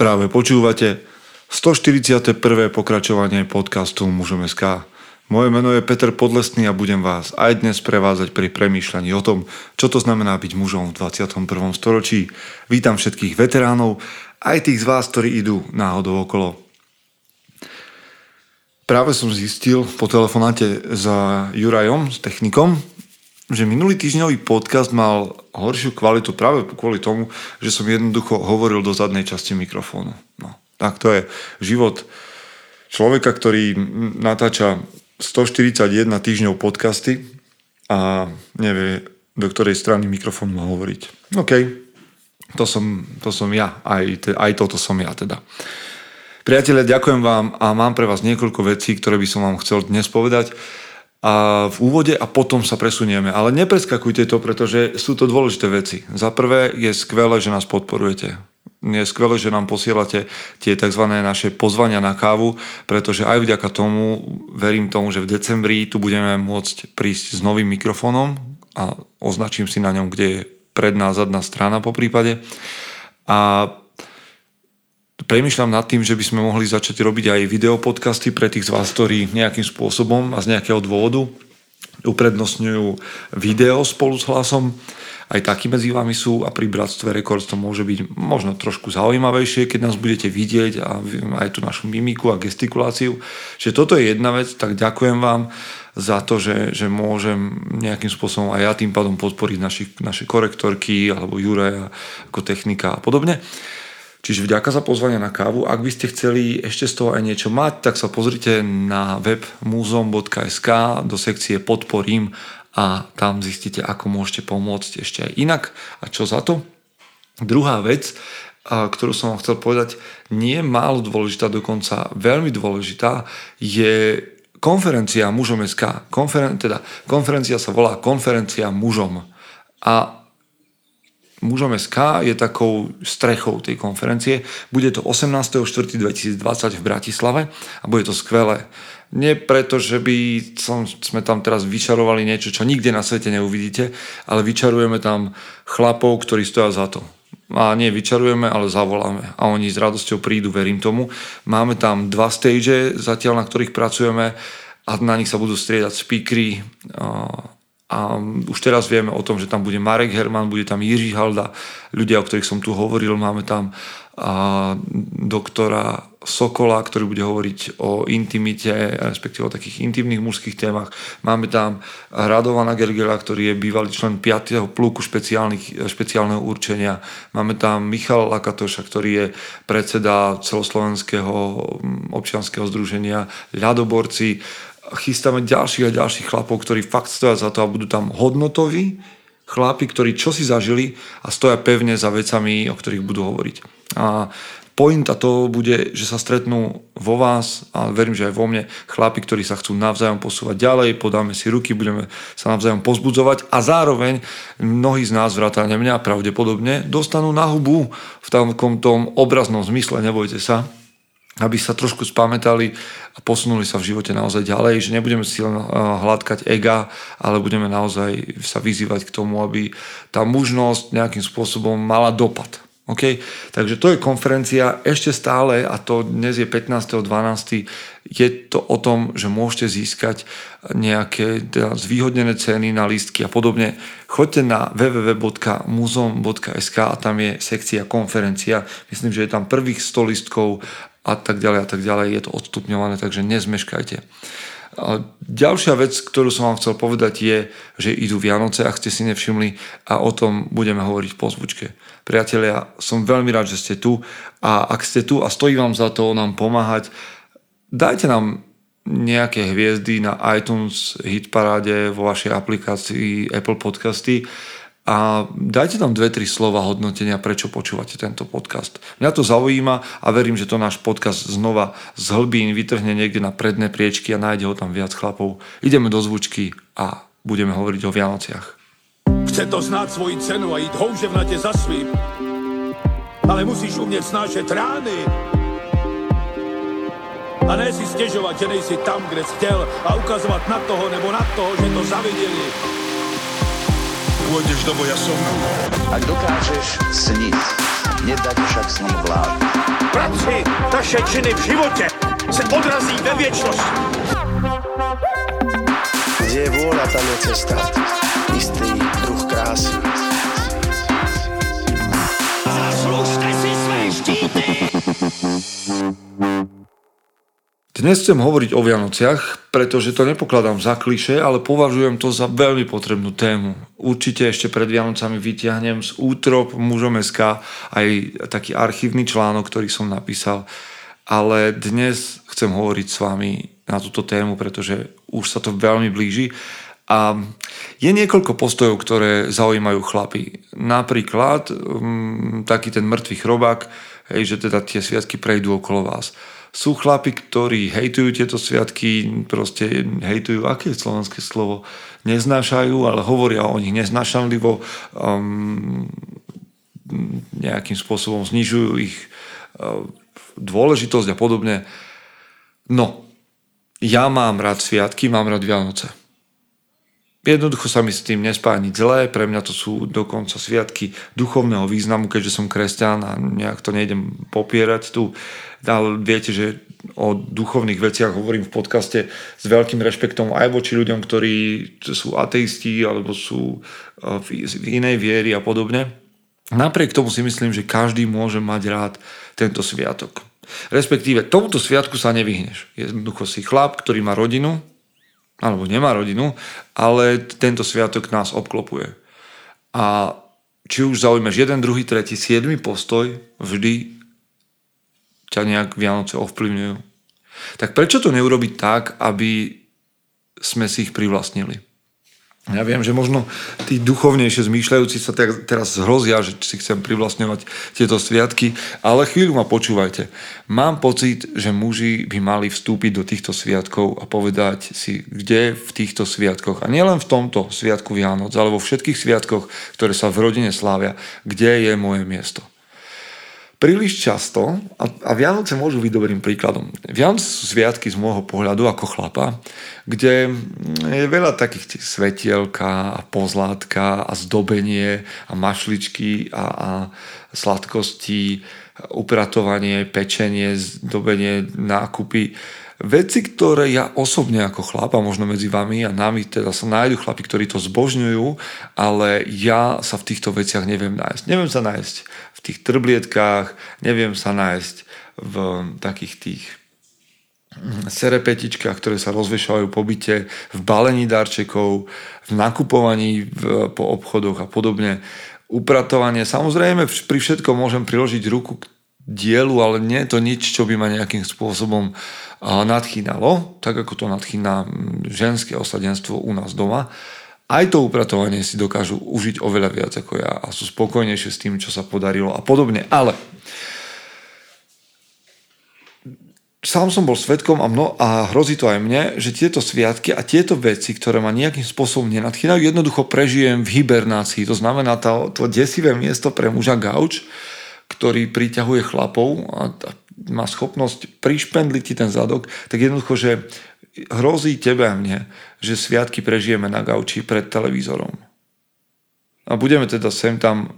Práve počúvate 141. pokračovanie podcastu Mužom SK. Moje meno je Peter Podlesný a budem vás aj dnes prevázať pri premýšľaní o tom, čo to znamená byť mužom v 21. storočí. Vítam všetkých veteránov, aj tých z vás, ktorí idú náhodou okolo. Práve som zistil po telefonáte za Jurajom, s technikom, že minulý týždňový podcast mal horšiu kvalitu práve kvôli tomu, že som jednoducho hovoril do zadnej časti mikrofónu. No, tak to je život človeka, ktorý natáča 141 týždňov podcasty a nevie, do ktorej strany mikrofón má hovoriť. OK, to som, to som ja, aj, aj toto som ja teda. Priatelia, ďakujem vám a mám pre vás niekoľko vecí, ktoré by som vám chcel dnes povedať a v úvode a potom sa presunieme. Ale nepreskakujte to, pretože sú to dôležité veci. Za prvé je skvelé, že nás podporujete. Je skvelé, že nám posielate tie tzv. naše pozvania na kávu, pretože aj vďaka tomu, verím tomu, že v decembri tu budeme môcť prísť s novým mikrofónom a označím si na ňom, kde je predná zadná strana po prípade. A premyšľam nad tým, že by sme mohli začať robiť aj videopodcasty pre tých z vás, ktorí nejakým spôsobom a z nejakého dôvodu uprednostňujú video spolu s hlasom. Aj takí medzi vami sú a pri Bratstve Records to môže byť možno trošku zaujímavejšie, keď nás budete vidieť a aj tú našu mimiku a gestikuláciu. Čiže toto je jedna vec, tak ďakujem vám za to, že, že môžem nejakým spôsobom aj ja tým pádom podporiť naši, naše korektorky alebo Juraja ako technika a podobne. Čiže vďaka za pozvanie na kávu. Ak by ste chceli ešte z toho aj niečo mať, tak sa pozrite na web muzom.sk do sekcie Podporím a tam zistíte, ako môžete pomôcť ešte aj inak a čo za to. Druhá vec, ktorú som vám chcel povedať, nie málo dôležitá, dokonca veľmi dôležitá, je konferencia mužom SK. Konferen- teda, konferencia sa volá konferencia mužom. A Mužom SK je takou strechou tej konferencie. Bude to 18.4.2020 v Bratislave a bude to skvelé. Nie preto, že by som, sme tam teraz vyčarovali niečo, čo nikde na svete neuvidíte, ale vyčarujeme tam chlapov, ktorí stoja za to. A nie vyčarujeme, ale zavoláme. A oni s radosťou prídu, verím tomu. Máme tam dva stage, zatiaľ na ktorých pracujeme a na nich sa budú striedať speakery, a už teraz vieme o tom, že tam bude Marek Herman, bude tam Jiří Halda, ľudia, o ktorých som tu hovoril. Máme tam a, doktora Sokola, ktorý bude hovoriť o intimite, respektíve o takých intimných mužských témach. Máme tam Radovana Gergela, ktorý je bývalý člen 5. pluku špeciálneho určenia. Máme tam Michal Lakatoša, ktorý je predseda celoslovenského občianského združenia Ľadoborci chystáme ďalších a ďalších chlapov, ktorí fakt stoja za to a budú tam hodnotoví chlapi, ktorí čo si zažili a stoja pevne za vecami, o ktorých budú hovoriť. A pointa to bude, že sa stretnú vo vás a verím, že aj vo mne chlapi, ktorí sa chcú navzájom posúvať ďalej, podáme si ruky, budeme sa navzájom pozbudzovať a zároveň mnohí z nás, vrátane mňa pravdepodobne, dostanú na hubu v takom tom obraznom zmysle, nebojte sa, aby sa trošku spamätali a posunuli sa v živote naozaj ďalej, že nebudeme si len eh, hladkať ega, ale budeme naozaj sa vyzývať k tomu, aby tá mužnosť nejakým spôsobom mala dopad. Okay? Takže to je konferencia ešte stále a to dnes je 15.12. Je to o tom, že môžete získať nejaké teda zvýhodnené ceny na lístky a podobne. Choďte na www.muzom.sk a tam je sekcia konferencia. Myslím, že je tam prvých 100 listkov a tak ďalej a tak ďalej. Je to odstupňované, takže nezmeškajte. Ďalšia vec, ktorú som vám chcel povedať je, že idú Vianoce, ak ste si nevšimli a o tom budeme hovoriť po zvučke. Priatelia, som veľmi rád, že ste tu a ak ste tu a stojí vám za to nám pomáhať, dajte nám nejaké hviezdy na iTunes hitparáde vo vašej aplikácii Apple Podcasty a dajte tam dve, tri slova hodnotenia, prečo počúvate tento podcast. Mňa to zaujíma a verím, že to náš podcast znova z hlbín vytrhne niekde na predné priečky a nájde ho tam viac chlapov. Ideme do zvučky a budeme hovoriť o Vianociach. Chce to znáť svoji cenu a ísť houževnate za svým. Ale musíš umieť snášať rány. A ne si stiežovať, že nejsi tam, kde si chcel a ukazovať na toho nebo na toho, že to zavideli pôjdeš do boja som. Ak dokážeš sniť, nedať však snom vlád. Chlapci, taše činy v životě se odrazí ve věčnosti. Kde je vôľa, tam je cesta. Istý druh krásy. Zaslužte si své štíty! Dnes chcem hovoriť o Vianociach, pretože to nepokladám za kliše, ale považujem to za veľmi potrebnú tému. Určite ešte pred Vianocami vyťahnem z útrop mužom aj taký archívny článok, ktorý som napísal. Ale dnes chcem hovoriť s vami na túto tému, pretože už sa to veľmi blíži. A je niekoľko postojov, ktoré zaujímajú chlapy. Napríklad um, taký ten mŕtvý chrobák, hej, že teda tie sviatky prejdú okolo vás. Sú chlapi, ktorí hejtujú tieto sviatky, proste hejtujú, aké slovenské slovo, neznášajú, ale hovoria o nich neznášanlivo, um, nejakým spôsobom znižujú ich uh, dôležitosť a podobne. No, ja mám rád sviatky, mám rád Vianoce. Jednoducho sa mi s tým nespá nič zlé, pre mňa to sú dokonca sviatky duchovného významu, keďže som kresťan a nejak to nejdem popierať tu. Ale viete, že o duchovných veciach hovorím v podcaste s veľkým rešpektom aj voči ľuďom, ktorí sú ateisti alebo sú e, v inej viery a podobne. Napriek tomu si myslím, že každý môže mať rád tento sviatok. Respektíve tomuto sviatku sa nevyhneš. Jednoducho si chlap, ktorý má rodinu, alebo nemá rodinu, ale tento sviatok nás obklopuje. A či už zaujímaš jeden, druhý, tretí, siedmy postoj, vždy ťa nejak Vianoce ovplyvňujú. Tak prečo to neurobiť tak, aby sme si ich privlastnili? Ja viem, že možno tí duchovnejšie zmýšľajúci sa teraz zhrozia, že si chcem privlastňovať tieto sviatky, ale chvíľu ma počúvajte. Mám pocit, že muži by mali vstúpiť do týchto sviatkov a povedať si, kde v týchto sviatkoch, a nielen v tomto sviatku Vianoc, ale vo všetkých sviatkoch, ktoré sa v rodine slávia, kde je moje miesto. Príliš často, a, a Vianoce môžu byť dobrým príkladom. Vianoce sú sviatky z môjho pohľadu ako chlapa, kde je veľa takých svetielka a pozlátka a zdobenie a mašličky a, a sladkosti, upratovanie, pečenie, zdobenie, nákupy Veci, ktoré ja osobne ako chlap, a možno medzi vami a nami teda sa nájdu chlapi, ktorí to zbožňujú, ale ja sa v týchto veciach neviem nájsť. Neviem sa nájsť v tých trblietkách, neviem sa nájsť v takých tých serepetičkách, ktoré sa rozvešajú po byte, v balení darčekov, v nakupovaní v, po obchodoch a podobne. Upratovanie. Samozrejme, pri všetkom môžem priložiť ruku k dielu, ale nie je to nič, čo by ma nejakým spôsobom nadchýnalo, tak ako to nadchýna ženské osadenstvo u nás doma. Aj to upratovanie si dokážu užiť oveľa viac ako ja a sú spokojnejšie s tým, čo sa podarilo a podobne. Ale sám som bol svetkom a, mno, a hrozí to aj mne, že tieto sviatky a tieto veci, ktoré ma nejakým spôsobom nenadchýnajú, jednoducho prežijem v hibernácii. To znamená to, to desivé miesto pre muža gauč, ktorý priťahuje chlapov a, a má schopnosť prišpendliť ti ten zadok, tak jednoducho, že hrozí tebe a mne, že sviatky prežijeme na gauči pred televízorom. A budeme teda sem tam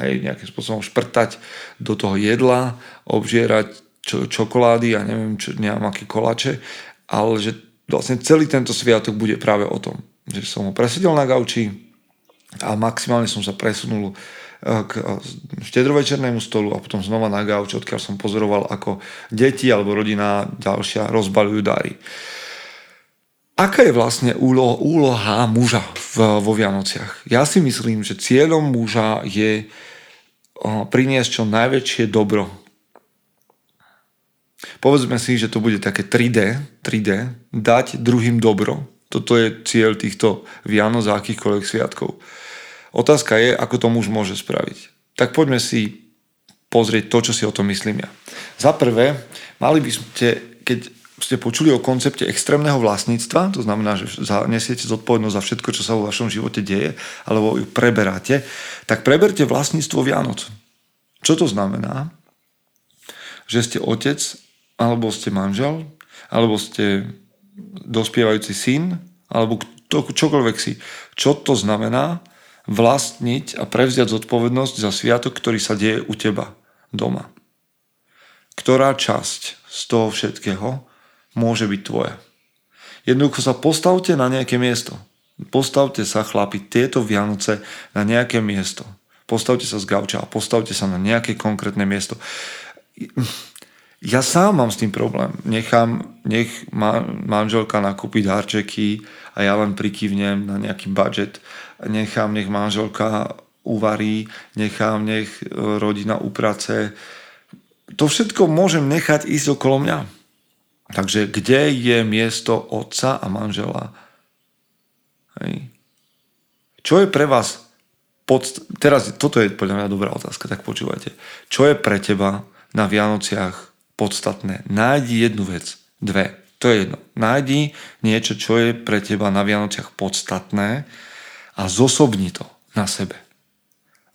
hej, nejakým spôsobom šprtať do toho jedla, obžierať čo, čokolády a neviem, čo, neviem aké kolače, ale že vlastne celý tento sviatok bude práve o tom, že som ho presedel na gauči a maximálne som sa presunul k štedrovečernému stolu a potom znova na gauč, odkiaľ som pozoroval, ako deti alebo rodina ďalšia rozbalujú dary. Aká je vlastne úloha, úloha muža v, vo Vianociach? Ja si myslím, že cieľom muža je priniesť čo najväčšie dobro. Povedzme si, že to bude také 3D, 3D, dať druhým dobro. Toto je cieľ týchto Vianoc a akýchkoľvek sviatkov. Otázka je, ako to muž môže spraviť. Tak poďme si pozrieť to, čo si o tom myslím ja. Za prvé, mali by ste, keď ste počuli o koncepte extrémneho vlastníctva, to znamená, že nesiete zodpovednosť za všetko, čo sa vo vašom živote deje, alebo ju preberáte, tak preberte vlastníctvo Vianoc. Čo to znamená? Že ste otec, alebo ste manžel, alebo ste dospievajúci syn, alebo to, čokoľvek si. Čo to znamená? Vlastniť a prevziať zodpovednosť za sviatok, ktorý sa deje u teba doma. ktorá časť z toho všetkého môže byť tvoja. Jednoducho sa postavte na nejaké miesto. Postavte sa, chlapi, tieto Vianoce na nejaké miesto. Postavte sa z gauča a postavte sa na nejaké konkrétne miesto. Ja sám mám s tým problém. Nechám, nech ma, manželka nakúpi darčeky a ja len prikývnem na nejaký budget. Nechám, nech manželka uvarí, nechám, nech e, rodina uprace. To všetko môžem nechať ísť okolo mňa. Takže kde je miesto otca a manžela? Hej. Čo je pre vás podst- teraz toto je podľa mňa dobrá otázka, tak počúvajte. Čo je pre teba na Vianociach podstatné? Nájdi jednu vec, dve. To je jedno. Nájdi niečo, čo je pre teba na Vianociach podstatné a zosobni to na sebe.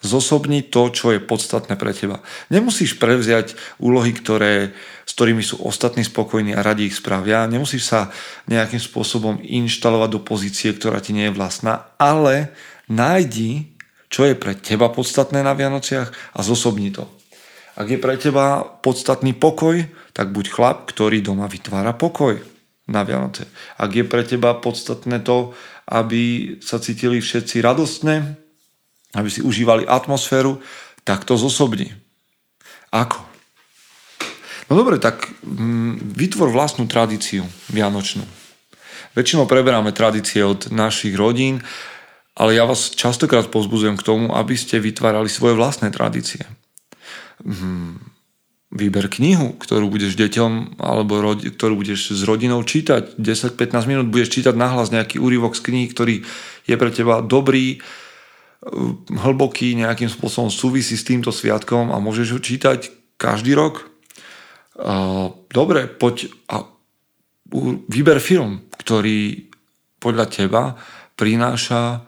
Zosobni to, čo je podstatné pre teba. Nemusíš prevziať úlohy, ktoré, s ktorými sú ostatní spokojní a radi ich spravia. Nemusíš sa nejakým spôsobom inštalovať do pozície, ktorá ti nie je vlastná, ale nájdi, čo je pre teba podstatné na Vianociach a zosobni to. Ak je pre teba podstatný pokoj, tak buď chlap, ktorý doma vytvára pokoj na Vianoce. Ak je pre teba podstatné to, aby sa cítili všetci radostne, aby si užívali atmosféru, tak to zosobni. Ako? No dobre, tak mm, vytvor vlastnú tradíciu vianočnú. Väčšinou preberáme tradície od našich rodín, ale ja vás častokrát pozbudzujem k tomu, aby ste vytvárali svoje vlastné tradície. Mm, vyber knihu, ktorú budeš deťom alebo rodi, ktorú budeš s rodinou čítať. 10-15 minút budeš čítať nahlas nejaký úryvok z knihy, ktorý je pre teba dobrý, hlboký, nejakým spôsobom súvisí s týmto sviatkom a môžeš ho čítať každý rok. Dobre, poď a vyber film, ktorý podľa teba prináša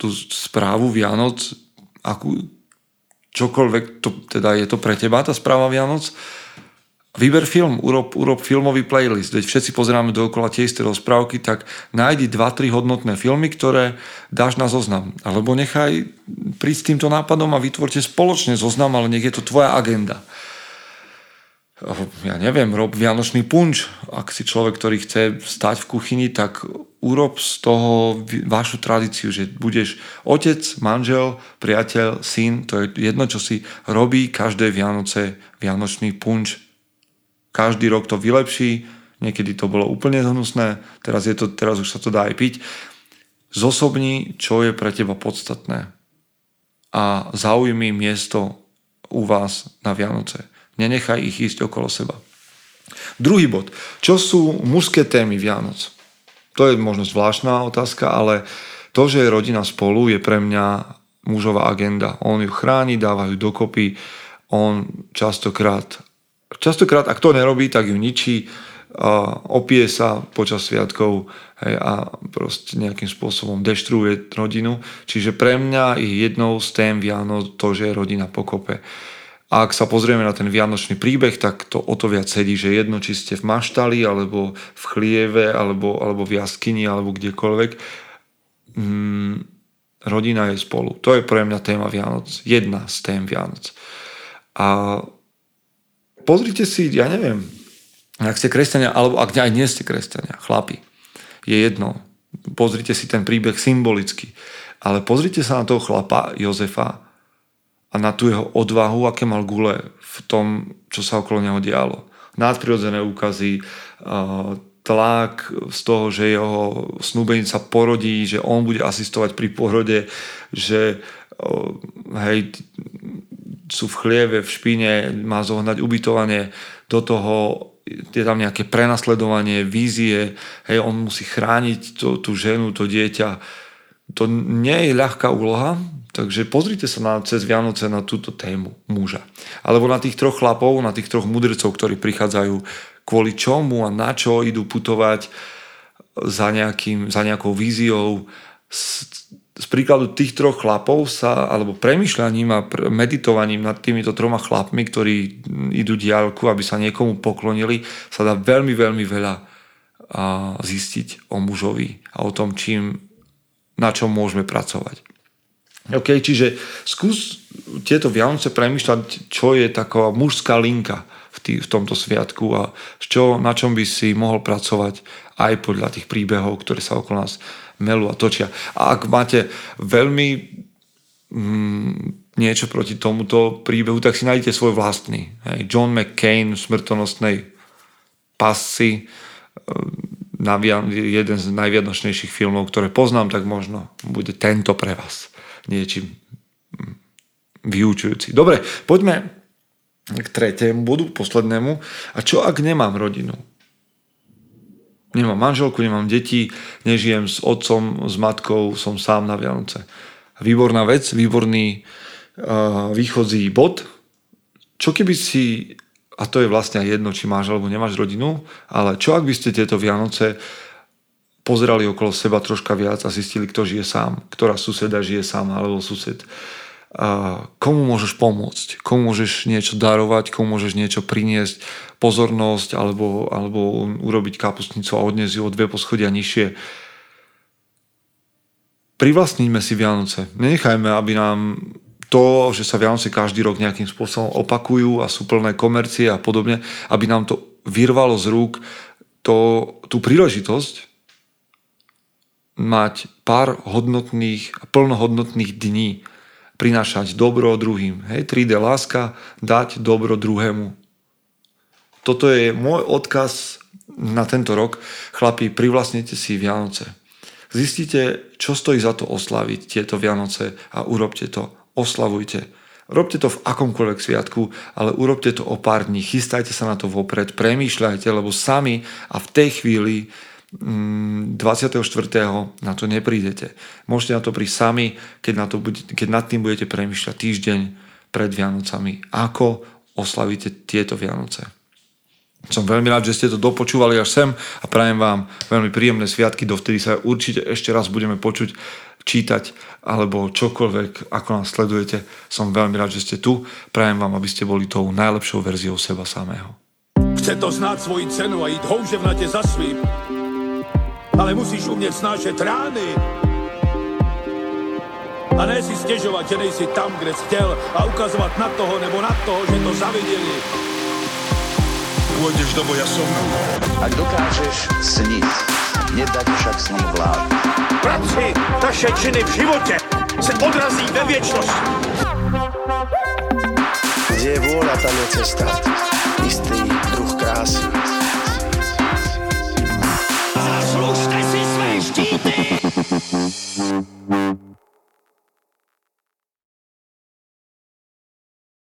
tú správu Vianoc, akú, čokoľvek to, teda je to pre teba tá správa Vianoc, Vyber film, urob, urob filmový playlist, veď všetci pozeráme dookola tie isté rozprávky, tak nájdi 2-3 hodnotné filmy, ktoré dáš na zoznam. Alebo nechaj prísť s týmto nápadom a vytvorte spoločne zoznam, ale nech je to tvoja agenda. Ja neviem, rob vianočný punč. Ak si človek, ktorý chce stať v kuchyni, tak urob z toho vašu tradíciu, že budeš otec, manžel, priateľ, syn, to je jedno, čo si robí každé Vianoce, vianočný punč každý rok to vylepší, niekedy to bolo úplne hnusné, teraz, je to, teraz už sa to dá aj piť. Zosobni, čo je pre teba podstatné a zaujmi miesto u vás na Vianoce. Nenechaj ich ísť okolo seba. Druhý bod. Čo sú mužské témy Vianoc? To je možno zvláštna otázka, ale to, že je rodina spolu, je pre mňa mužová agenda. On ju chráni, dáva ju dokopy, on častokrát častokrát, ak to nerobí, tak ju ničí, opie sa počas sviatkov hej, a proste nejakým spôsobom deštruuje rodinu. Čiže pre mňa je jednou z tém Vianoc to, že je rodina pokope. A ak sa pozrieme na ten vianočný príbeh, tak to o to viac sedí, že jedno, či ste v maštali, alebo v chlieve, alebo, alebo v jaskyni, alebo kdekoľvek, mm, rodina je spolu. To je pre mňa téma Vianoc. Jedna z tém Vianoc. A pozrite si, ja neviem, ak ste kresťania, alebo ak aj nie ste kresťania, chlapi, je jedno. Pozrite si ten príbeh symbolicky. Ale pozrite sa na toho chlapa Jozefa a na tú jeho odvahu, aké mal gule v tom, čo sa okolo neho dialo. Nadprirodzené úkazy, tlak z toho, že jeho snúbenica porodí, že on bude asistovať pri porode, že hej, sú v chlieve, v špine, má zohnať ubytovanie, do toho je tam nejaké prenasledovanie, vízie, hej, on musí chrániť to, tú ženu, to dieťa. To nie je ľahká úloha, takže pozrite sa na, cez Vianoce na túto tému muža. Alebo na tých troch chlapov, na tých troch mudrcov, ktorí prichádzajú kvôli čomu a na čo idú putovať za, nejakým, za nejakou víziou z príkladu tých troch chlapov sa, alebo premyšľaním a meditovaním nad týmito troma chlapmi, ktorí idú diálku, aby sa niekomu poklonili, sa dá veľmi, veľmi veľa zistiť o mužovi a o tom, čím, na čom môžeme pracovať. OK, čiže skús tieto Vianoce premyšľať, čo je taká mužská linka v, tý, v tomto sviatku a čo, na čom by si mohol pracovať aj podľa tých príbehov, ktoré sa okolo nás melú a točia. A ak máte veľmi mm, niečo proti tomuto príbehu, tak si nájdete svoj vlastný. Hej. John McCain v smrtonosnej pasy jeden z najvianočnejších filmov, ktoré poznám, tak možno bude tento pre vás niečím mm, vyučujúci. Dobre, poďme k tretiemu bodu, poslednému. A čo ak nemám rodinu? Nemám manželku, nemám deti, nežijem s otcom, s matkou, som sám na Vianoce. Výborná vec, výborný uh, východzí bod. Čo keby si a to je vlastne jedno, či máš alebo nemáš rodinu, ale čo ak by ste tieto Vianoce pozerali okolo seba troška viac a zistili, kto žije sám, ktorá suseda žije sám alebo sused. A komu môžeš pomôcť, komu môžeš niečo darovať, komu môžeš niečo priniesť, pozornosť alebo, alebo urobiť kapustnicu a odniesť ju o dve poschodia nižšie. Privlastníme si Vianoce. Nenechajme, aby nám to, že sa Vianoce každý rok nejakým spôsobom opakujú a sú plné komercie a podobne, aby nám to vyrvalo z rúk to, tú príležitosť mať pár hodnotných plnohodnotných dní, prinášať dobro druhým. Hej, 3D láska, dať dobro druhému. Toto je môj odkaz na tento rok. Chlapi, privlastnite si Vianoce. Zistite, čo stojí za to oslaviť tieto Vianoce a urobte to oslavujte. Robte to v akomkoľvek sviatku, ale urobte to o pár dní, chystajte sa na to vopred, premýšľajte, lebo sami a v tej chvíli 24. Mm, na to neprídete. Môžete na to prísť sami, keď, na to bude, keď nad tým budete premýšľať týždeň pred Vianocami. Ako oslavíte tieto Vianoce. Som veľmi rád, že ste to dopočúvali až sem a prajem vám veľmi príjemné sviatky, dovtedy sa určite ešte raz budeme počuť čítať alebo čokoľvek, ako nás sledujete. Som veľmi rád, že ste tu. Prajem vám, aby ste boli tou najlepšou verziou seba samého. Chce to znáť svoji cenu a ísť houževnate za svým. Ale musíš umieť snášať rány. A ne si stežovať, že nejsi tam, kde si chcel a ukazovať na toho nebo na toho, že to zavideli. Pôjdeš do boja som. Ak dokážeš sniť, nedať však sním vlád. Práci, taše činy v živote se odrazí ve věčnosti. Kde je vôľa, tam je cesta. Istý druh krásy. Zaslužte si své štíty!